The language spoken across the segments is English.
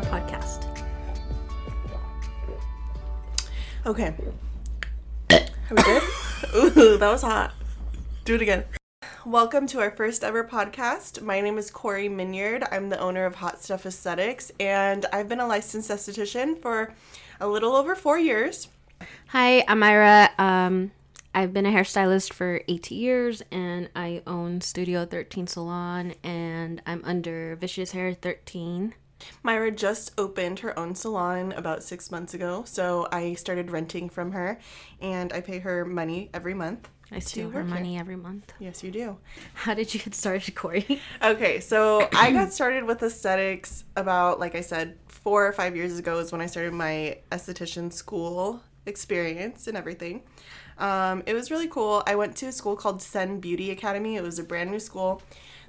our podcast. Okay. Are we good? Ooh, that was hot. Do it again. Welcome to our first ever podcast. My name is Cory Minyard. I'm the owner of Hot Stuff Esthetics, and I've been a licensed esthetician for a little over four years. Hi, I'm Myra. Um, I've been a hairstylist for 18 years, and I own Studio 13 Salon, and I'm under Vicious Hair 13. Myra just opened her own salon about six months ago, so I started renting from her, and I pay her money every month. I steal her work here. money every month. Yes, you do. How did you get started, Cory? Okay, so I got started with aesthetics about, like I said, four or five years ago is when I started my esthetician school experience and everything. Um, it was really cool. I went to a school called Sen Beauty Academy. It was a brand new school.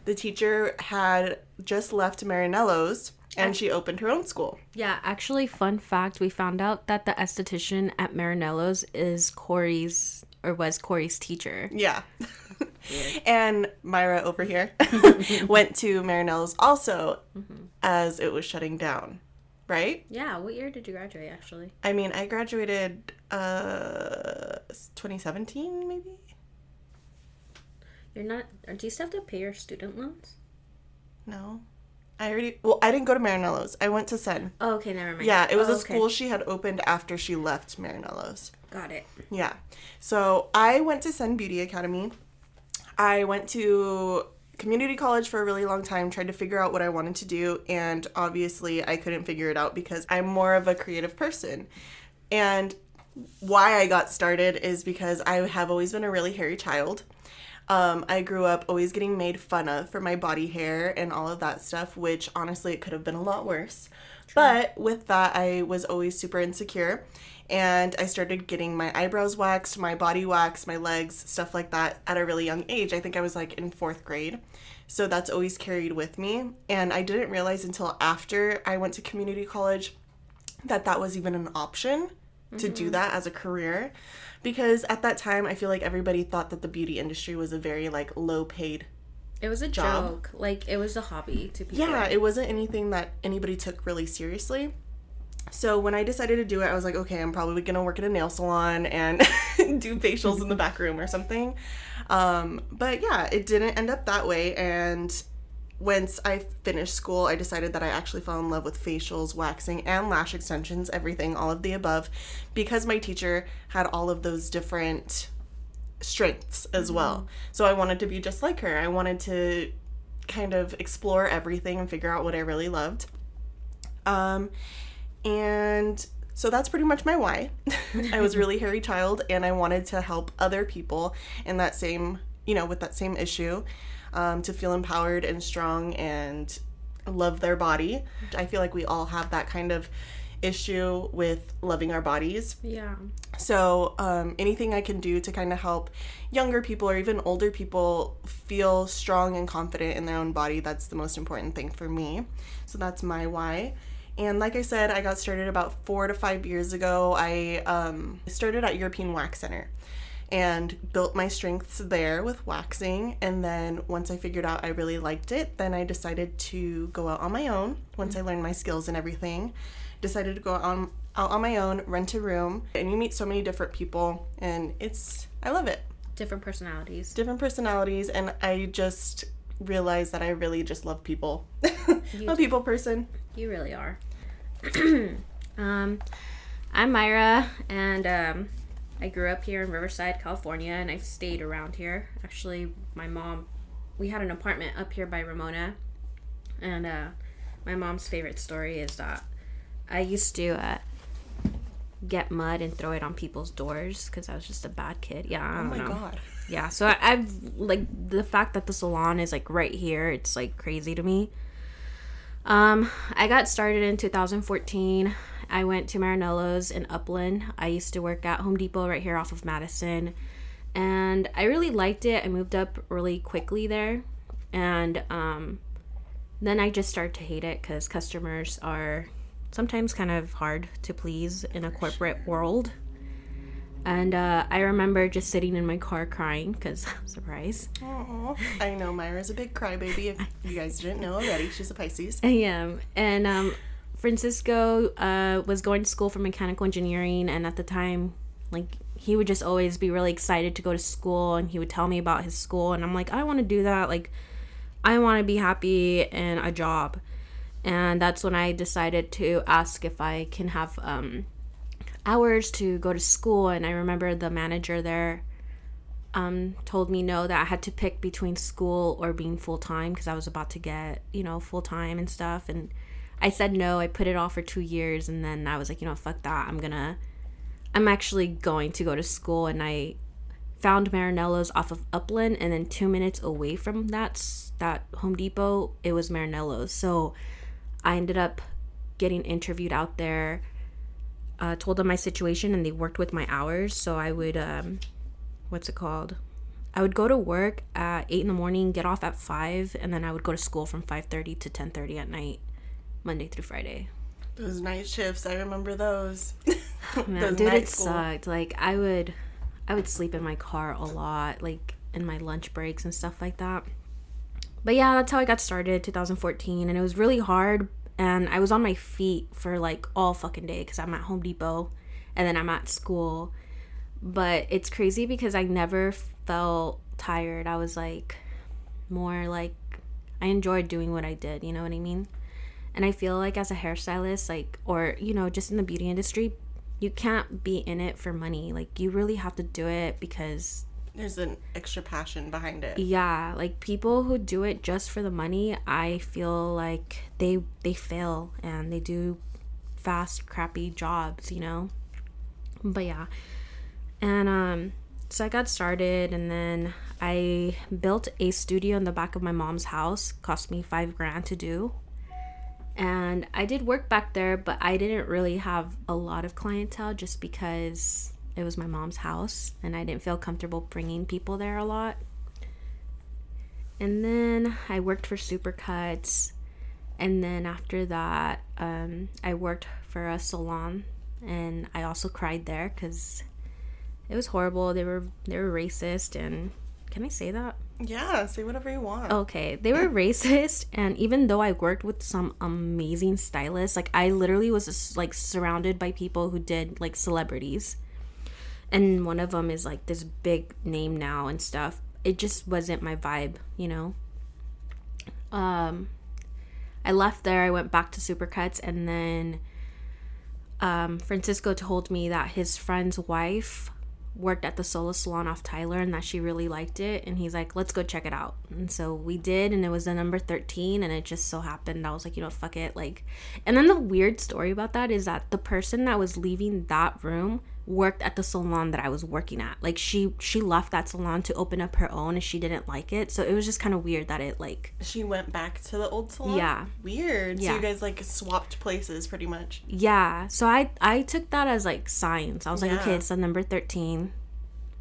The teacher had just left Marinello's and she opened her own school. Yeah, actually, fun fact: we found out that the esthetician at Marinello's is Cory's or was Cory's teacher. Yeah. and Myra over here went to Marinello's also as it was shutting down, right? Yeah, what year did you graduate? Actually, I mean, I graduated uh 2017 maybe. you're not. Do you still have to pay your student loans? No. I already well, I didn't go to Marinello's. I went to Sen. Oh, okay, never mind. Yeah, it was Oh, a okay. school she had opened after she left Marinello's. Got it. Yeah. So I went to Sen Beauty Academy. I went to community college for a really long time, tried to figure out what I wanted to do, and obviously I couldn't figure it out because I'm more of a creative person. And why I got started is because I have always been a really hairy child. Um, I grew up always getting made fun of for my body hair and all of that stuff, which honestly it could have been a lot worse. But with that, I was always super insecure. And I started getting my eyebrows waxed, my body waxed, my legs, stuff like that at a really young age. I think I was like in fourth grade. So that's always carried with me. And I didn't realize until after I went to community college that that was even an option to do that as a career because at that time I feel like everybody thought that the beauty industry was a very like low paid It was a Job. joke. Like it was a hobby to people. yeah, it wasn't anything that anybody took really seriously. So when I decided to do it, I was like, okay, I'm probably gonna work at a nail salon and do facials in the back room or something. Um, but yeah, it didn't end up that way. And once I finished school, I decided that I actually fell in love with facials, waxing, and lash extensions, everything, all of the above, because my teacher had all of those different strengths as well. So I wanted to be just like her. I wanted to kind of explore everything and figure out what I really loved. Um, and so that's pretty much my why. I was a really hairy child and I wanted to help other people in that same, you know, with that same issue um, to feel empowered and strong and love their body. I feel like we all have that kind of issue with loving our bodies. Yeah. So, um, anything I can do to kind of help younger people or even older people feel strong and confident in their own body, that's the most important thing for me. So, that's my why. And like I said, I got started about four to five years ago. I um, started at European Wax Center and built my strengths there with waxing. And then once I figured out I really liked it, then I decided to go out on my own once I learned my skills and everything. Decided to go out on out on my own, rent a room, and you meet so many different people and it's I love it. Different personalities. Different personalities and I just realized that I really just love people. I'm a people person. You really are. um, I'm Myra, and um, I grew up here in Riverside, California, and I've stayed around here. Actually, my mom, we had an apartment up here by Ramona, and uh, my mom's favorite story is that I used to uh, get mud and throw it on people's doors because I was just a bad kid. Yeah, I Oh don't my know. god. Yeah, so I, I've like the fact that the salon is like right here. It's like crazy to me. Um, I got started in 2014. I went to Marinello's in Upland. I used to work at Home Depot right here off of Madison, and I really liked it. I moved up really quickly there, and um, then I just started to hate it because customers are sometimes kind of hard to please in a corporate world. And uh, I remember just sitting in my car crying because, surprise, Aw. I know Myra's a big crybaby. If you guys didn't know already, she's a Pisces. I am. And um, Francisco uh, was going to school for mechanical engineering, and at the time, like he would just always be really excited to go to school, and he would tell me about his school, and I'm like, I want to do that. Like, I want to be happy in a job, and that's when I decided to ask if I can have um, hours to go to school. And I remember the manager there um, told me no that I had to pick between school or being full time because I was about to get you know full time and stuff and I said no I put it off for two years and then I was like you know fuck that. I'm gonna I'm actually going to go to school and I found Marinello's off of Upland and then two minutes away from that that Home Depot it was Marinello's so I ended up getting interviewed out there uh, told them my situation and they worked with my hours. So I would um, what's it called? I would go to work at eight in the morning, get off at five, and then I would go to school from five thirty to ten thirty at night, Monday through Friday. Those night shifts, I remember those. Man, Those dude, it school. sucked. Like I would, I would sleep in my car a lot, like in my lunch breaks and stuff like that. But yeah, that's how I got started, 2014, and it was really hard. And I was on my feet for like all fucking day because I'm at Home Depot, and then I'm at school. But it's crazy because I never felt tired. I was like more like I enjoyed doing what I did, you know what I mean? And I feel like as a hairstylist, like, or, you know, just in the beauty industry, you can't be in it for money. Like, you really have to do it because, There's an extra passion behind it. yeah, like people who do it just for the money, I feel like they they fail and they do fast, crappy jobs, you know. But yeah, and um, so I got started, and then I built a studio in the back of my mom's house. Cost me five grand to do. And I did work back there, but I didn't really have a lot of clientele just because it was my mom's house and I didn't feel comfortable bringing people there a lot. And then I worked for Supercuts. And then after that, um, I worked for a salon and I also cried there because it was horrible. They were they were racist and can I say that? Yeah, say whatever you want. Okay, they were racist, and even though I worked with some amazing stylists, like I literally was just, like surrounded by people who did like celebrities, and one of them is like this big name now and stuff. It just wasn't my vibe, you know. Um, I left there. I went back to Supercuts, and then um, Francisco told me that his friend's wife worked at the solo salon off Tyler and that she really liked it and he's like let's go check it out. And so we did and it was the number 13 and it just so happened I was like you know fuck it like and then the weird story about that is that the person that was leaving that room worked at the salon that I was working at like she she left that salon to open up her own and she didn't like it so it was just kind of weird that it like She went back to the old salon? Yeah. Weird. So you guys like swapped places pretty much. yeah so I I took that as like signs I was like Yeah. okay it's the number 13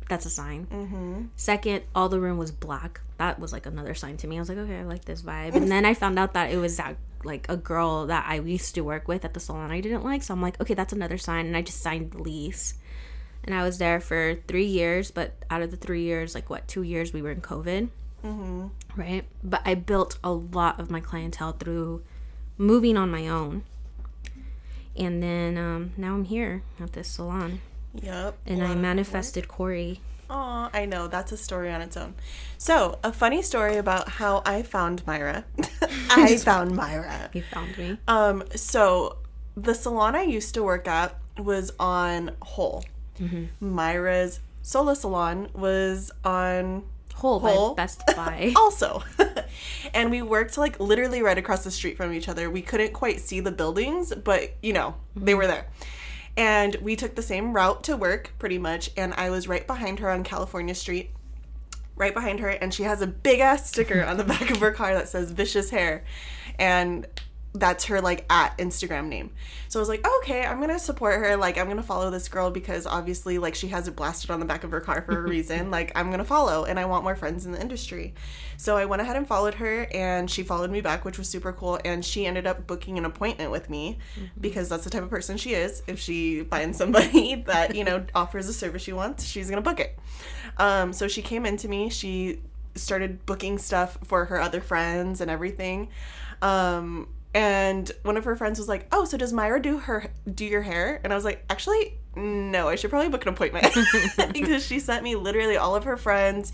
that's a sign mm-hmm. second all the room was black that was like another sign to me I was like okay I like this vibe and then I found out that it was that like a girl that I used to work with at the salon I didn't like. So I'm like okay that's another sign. And I just signed the lease. And I was there for three years but out of the three years like what two years we were in COVID? Mm-hmm. right? But I built a lot of my clientele through moving on my own. And then um, now I'm here at this salon. Yep. and I manifested Cory Oh, I know. That's a story on its own. So, a funny story about how I found Myra. I found Myra. he found me Um, so the salon I used to work at was on Hole. Mm-hmm. Myra's solo salon was on Hole, Hole. by Best Buy also. and we worked like literally right across the street from each other. We couldn't quite see the buildings, but you know, they were there. And we took the same route to work pretty much. And I was right behind her on California Street, right behind her. And she has a big ass sticker on the back of her car that says vicious hair. And that's her like at Instagram name. So I was like, okay, I'm gonna support her. Like, I'm gonna follow this girl because obviously, like, she has it blasted on the back of her car for a reason. like, I'm gonna follow, and I want more friends in the industry. So I went ahead and followed her, and she followed me back, which was super cool. And she ended up booking an appointment with me because that's the type of person she is. If she finds somebody that you know offers a service she wants, she's gonna book it. Um, so she came into me. She started booking stuff for her other friends and everything. Um, and one of her friends was like, "Oh, so does Myra do her do your hair?" And I was like, "Actually, no. I should probably book an appointment because she sent me literally all of her friends,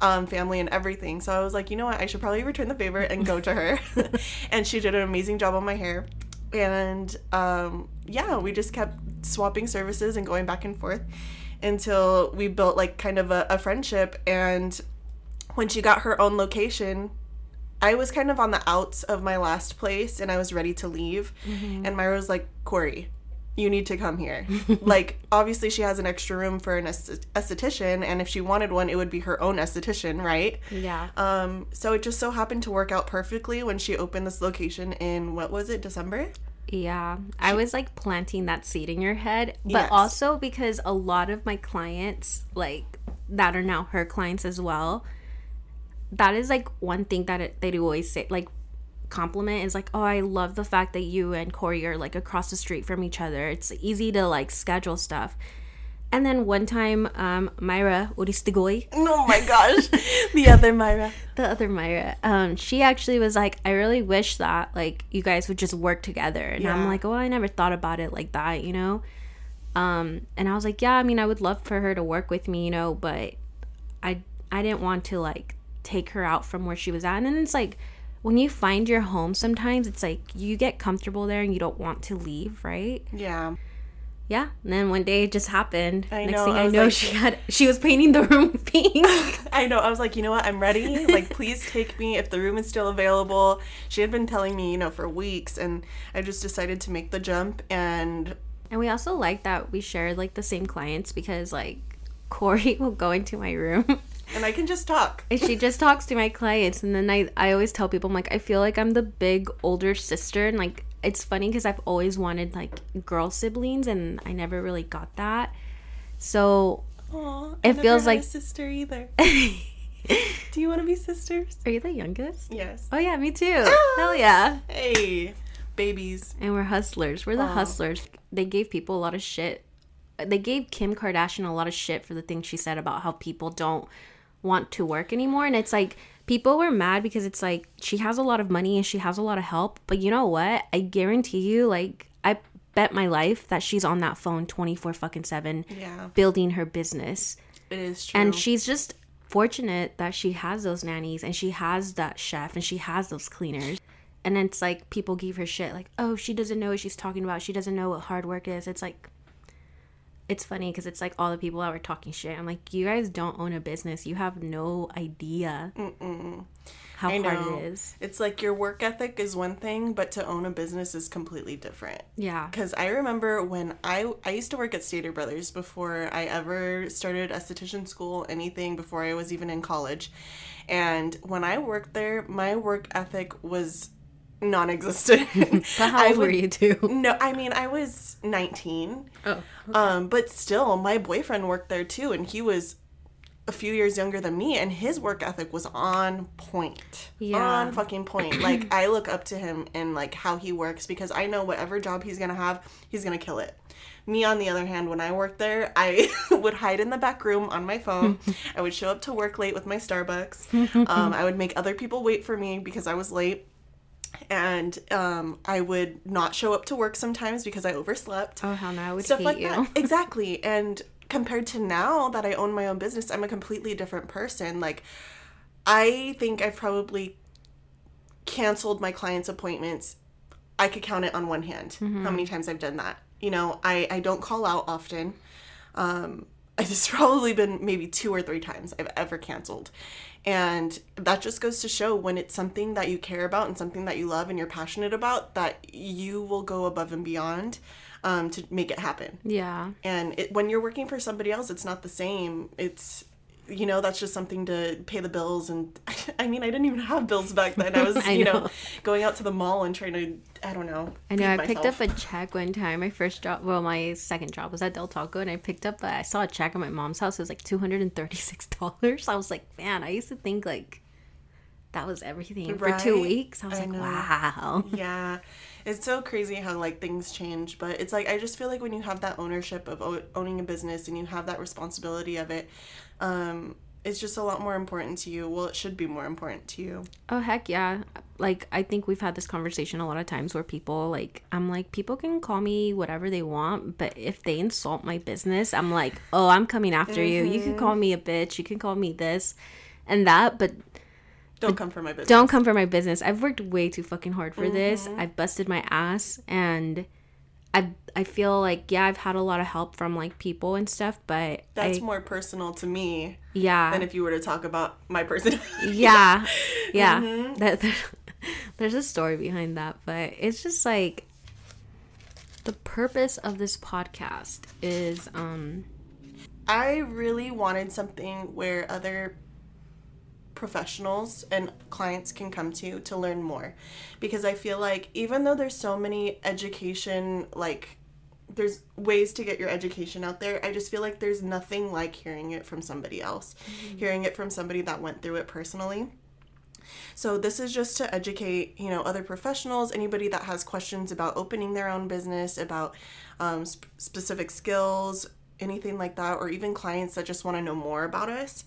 um, family, and everything. So I was like, you know what? I should probably return the favor and go to her. and she did an amazing job on my hair. And um, yeah, we just kept swapping services and going back and forth until we built like kind of a, a friendship. And when she got her own location, I was kind of on the outs of my last place and I was ready to leave. And Myra was like, Cory, you need to come here. like, obviously, she has an extra room for an esthetician, and if she wanted one, it would be her own esthetician, right? Yeah. Um, so it just so happened to work out perfectly when she opened this location in what was it, December? Yeah, I was like planting that seed in your head, but Yes. also because a lot of my clients, like that are now her clients as well, that is like one thing that it, they do always say, like compliment is like, oh, I love the fact that you and Cory are like across the street from each other. It's easy to like schedule stuff. And then one time, um, Myra Uristigoy, Oh my gosh, the other Myra. the other Myra, um, she actually was like, I really wish that like you guys would just work together. And I'm like, oh, I never thought about it like that, you know? Um, and I was like, yeah, I mean, I would love for her to work with me, you know, but I I didn't want to like take her out from where she was at. And then it's like when you find your home sometimes it's like you get comfortable there and you don't want to leave, right? Yeah. Yeah. And then one day it just happened. I Next know, thing I I, know like- she had she was painting the room pink. I know. I was like, you know what? I'm ready. Like, please take me if the room is still available. She had been telling me, you know, for weeks, and I just decided to make the jump. And And we also like that we shared like the same clients because like Cory will go into my room and I can just talk. she just talks to my clients and then I I always tell people I'm like I feel like I'm the big older sister and like it's funny because I've always wanted like girl siblings and I never really got that. So Aw, It feels like- sister either. Do you want to be sisters? Are you the youngest? Yes. Oh yeah, me too. Ah! Hell yeah. Hey, babies. And we're hustlers. We're the Aw. hustlers. They gave people a lot of shit. They gave Kim Kardashian a lot of shit for the things she said about how people don't want to work anymore. And it's like people were mad because it's like she has a lot of money and she has a lot of help. But you know what? I guarantee you, like, I bet my life that she's on that phone 24 fucking 7 Yeah, building her business. it is true. And she's just fortunate that she has those nannies and she has that chef and she has those cleaners. And it's like people give her shit like, oh, she doesn't know what she's talking about. She doesn't know what hard work is. It's like, it's funny because it's like all the people that were talking shit. I'm like, you guys don't own a business. You have no idea how I hard know. it is. It's like your work ethic is one thing, but to own a business is completely different. Yeah. Because I remember when I I used to work at Stater Brothers before I ever started esthetician school, anything before I was even in college. And when I worked there, my work ethic was non-existent. But how old were you too? No, I mean I was 19. Oh. Um, but still, my boyfriend worked there too, and he was a few years younger than me, and his work ethic was on point. Yeah. On fucking point. Like I look up to him and like how he works because I know whatever job he's gonna have, he's gonna kill it. Me, on the other hand, when I worked there, I would hide in the back room on my phone. I would show up to work late with my Starbucks. Um, I would make other people wait for me because I was late and um, I would not show up to work sometimes because I overslept. Oh, hell no. I would Stuff hate like you. that. Exactly. And compared to now that I own my own business, I'm a completely different person. Like, I think I've probably canceled my clients' appointments. I could count it on one hand Mm-hmm. how many times I've done that. You know, I, I don't call out often. Um, it's probably been maybe two or three times I've ever canceled. And that just goes to show when it's something that you care about and something that you love and you're passionate about, that you will go above and beyond um, to make it happen. Yeah. And it, when you're working for somebody else, it's not the same. It's, you know, that's just something to pay the bills. And I mean, I didn't even have bills back then. I was, I you know. know. going out to the mall and trying to, I don't know. I know. I feed picked up a check one time. My first job, well, my second job was at Del Taco, and I picked up. I saw a check at my mom's house. It was like two hundred and thirty-six dollars. I was like, man, I used to think like that was everything for two weeks. I was I like, know. wow. Yeah, it's so crazy how like things change, but it's like I just feel like when you have that ownership of o- owning a business and you have that responsibility of it, um, is just a lot more important to you. Well, it should be more important to you. Oh heck yeah. Like I think we've had this conversation a lot of times where people like I'm like people can call me whatever they want, but if they insult my business, I'm like, "Oh, I'm coming after you. You can call me a bitch. You can call me this and that, but Don't come for my business. don't come for my business. I've worked way too fucking hard for this. I've busted my ass and I I feel like yeah, I've had a lot of help from like people and stuff, but That's I, more personal to me yeah. than if you were to talk about my personality. yeah yeah that, there's a story behind that but it's just like the purpose of this podcast is um I really wanted something where other professionals and clients can come to to learn more. Because I feel like even though there's so many education like there's ways to get your education out there I just feel like there's nothing like hearing it from somebody else hearing it from somebody that went through it personally. So this is just to educate, you know, other professionals, anybody that has questions about opening their own business, about um, sp- specific skills, anything like that, or even clients that just want to know more about us.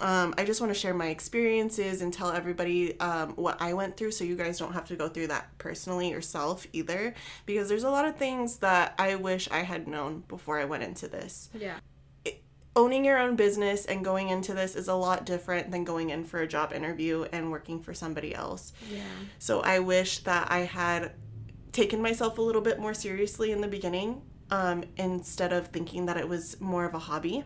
Um, I just want to share my experiences and tell everybody um, what I went through so you guys don't have to go through that personally yourself either. Because there's a lot of things that I wish I had known before I went into this yeah owning your own business and going into this is a lot different than going in for a job interview and working for somebody else. yeah So I wish that I had taken myself a little bit more seriously in the beginning um, instead of thinking that it was more of a hobby.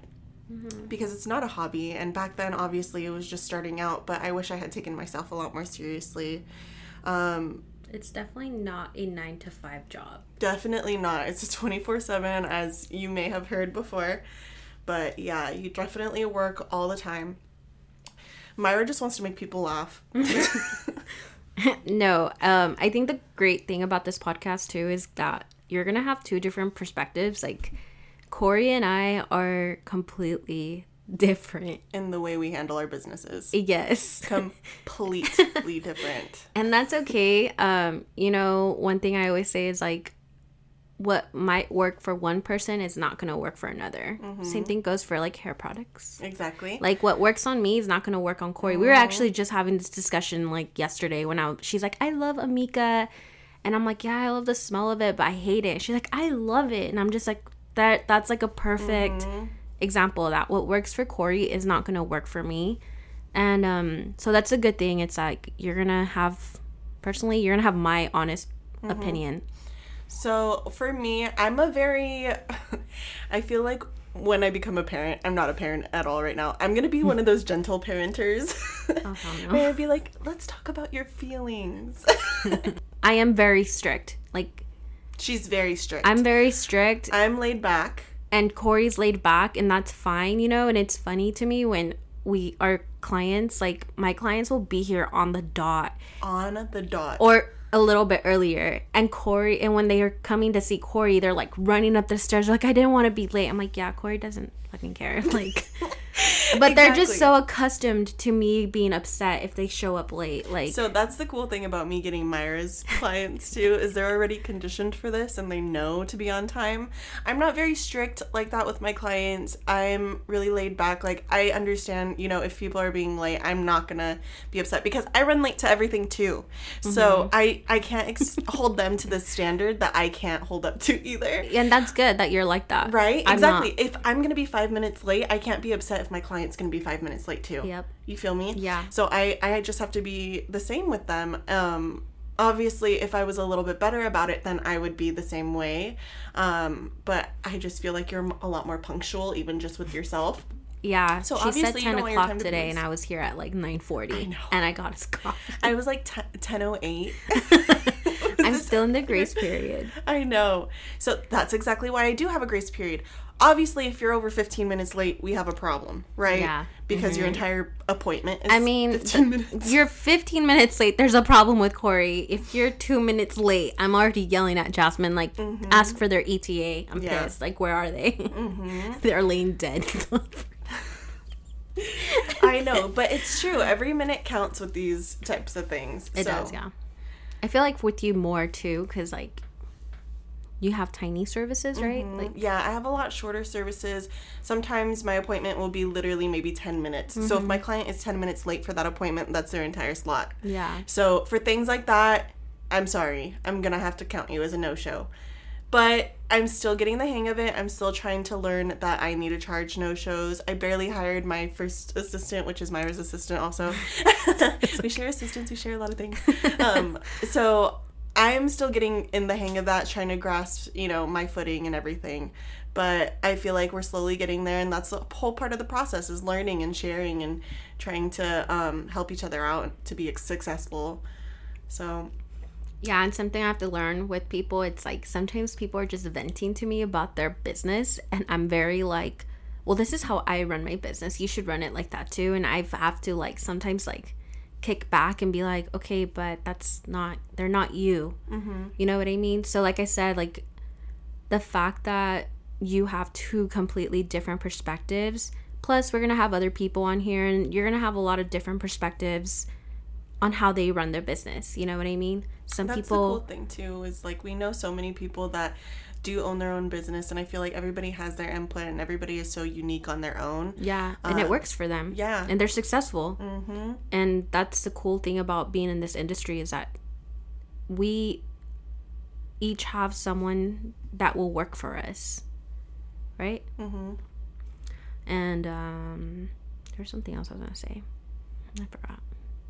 Because it's not a hobby, and back then, obviously, it was just starting out. But I wish I had taken myself a lot more seriously. Um, it's definitely not a 9 to 5 job Definitely not. It's a 24 7, as you may have heard before. But yeah, you definitely work all the time. Myra just wants to make people laugh. no um i think the great thing about this podcast too is that you're gonna have two different perspectives like cory and i are completely different. In the way we handle our businesses. yes. Completely different. and that's okay. Um you know one thing i always say is like what might work for one person is not going to work for another. Same thing goes for like hair products. Exactly. like what works on me is not going to work on cory. We were actually just having this discussion like yesterday when i she's like i love amika. And i'm like yeah i love the smell of it but i hate it. She's like i love it. And i'm just like that that's like a perfect example of that what works for cory is not going to work for me and um so that's a good thing it's like you're gonna have personally you're gonna have my honest opinion So for me, I'm a very. I feel like when I become a parent, I'm not a parent at all right now. I'm gonna be one of those gentle parenters. no. Where I'd be like, let's talk about your feelings. i am very strict like She's very strict. i'm very strict I'm laid back. and Cory's laid back and that's fine, you know, and it's funny to me when we our clients like my clients will be here on the dot On the dot. or a little bit earlier and Cory and when they are coming to see Cory they're like running up the stairs like I didn't want to be late. I'm like, yeah, Cory doesn't fucking care. Like but they're just so accustomed to me being upset if they show up late. Like So that's the cool thing about me getting Myra's clients too, is they're already conditioned for this and they know to be on time. I'm not very strict like that with my clients. I'm really laid back. Like I understand, you know, if people are being late, I'm not gonna be upset because I run late to everything too. So mm-hmm. I I can't ex- hold them to the standard that I can't hold up to either. and that's good that you're like that. Right? I'm not. exactly. If I'm gonna be five minutes late, I can't be upset if my client's gonna be five minutes late too. Yep. You feel me? Yeah. So I I just have to be the same with them. Um obviously if I was a little bit better about it then I would be the same way. Um but I just feel like you're a lot more punctual even just with yourself. Yeah. So she said ten o'clock to today and I was here at like nine forty. And I got his coffee. I was like 10 10:08. I'm still in the grace period. I know. So that's exactly why I do have a grace period. Obviously, if you're over 15 minutes late, we have a problem, right? Yeah. Because your mm-hmm. entire appointment is I mean, 15 minutes. You're 15 minutes late. There's a problem with Cory. If you're two minutes late, I'm already yelling at Jasmine, like, mm-hmm. ask for their ETA. I'm Yeah. pissed. Like, where are they? Mm-hmm. They're laying dead. I know, but it's true. Every minute counts with these types of things. It so. does, yeah. I feel like with you more too, because, like, you have tiny services, right? Mm-hmm. Like yeah, I have a lot shorter services. Sometimes my appointment will be literally maybe 10 minutes. So if Mm-hmm. my client is 10 minutes late for that appointment, that's their entire slot. yeah. So for things like that, I'm sorry. I'm going to have to count you as a no-show. But I'm still getting the hang of it. I'm still trying to learn that I need to charge no-shows. I barely hired my first assistant, which is Myra's assistant also. we share assistants, we share a lot of things. Um, so I'm still getting in the hang of that, trying to grasp, you know, my footing and everything. But I feel like we're slowly getting there, and that's the whole part of the process is learning and sharing and trying to um, help each other out to be successful. So Yeah, and something I have to learn with people, it's like sometimes people are just venting to me about their business, and I'm very like, well, this is how I run my business. You should run it like that too. And I have to like sometimes like kick back and be like, okay, but that's not, they're not you. Mm-hmm. You know what I mean? So, like I said, like the fact that you have two completely different perspectives, plus we're going to have other people on here, and you're going to have a lot of different perspectives on how they run their business. You know what I mean? Some that's people the cool thing too is like we know so many people that do own their own business, and I feel like everybody has their input, and everybody is so unique on their own. Yeah, and it works for them. Uh, yeah. and they're successful. Mm-hmm. And that's the cool thing about being in this industry is that we each have someone that will work for us, right? Mm-hmm. And um, there's something else I was gonna say. I forgot.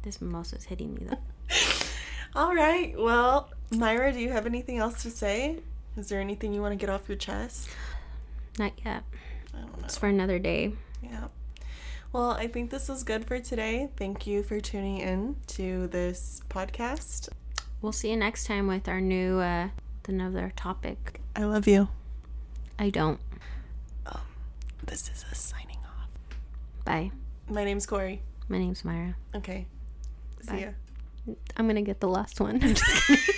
This mimosa's hitting me though. All right. Well, Myra, do you have anything else to say? Is there anything you want to get off your chest? Not yet. I don't know. It's for another day. Yeah. Well, I think this was good for today. Thank you for tuning in to this podcast. We'll see you next time with our new uh, another topic. I love you. I don't. This is us signing off. Bye. My name's Cory. My name's Myra. Okay. See Bye. ya. I'm gonna get the last one. I'm just kidding.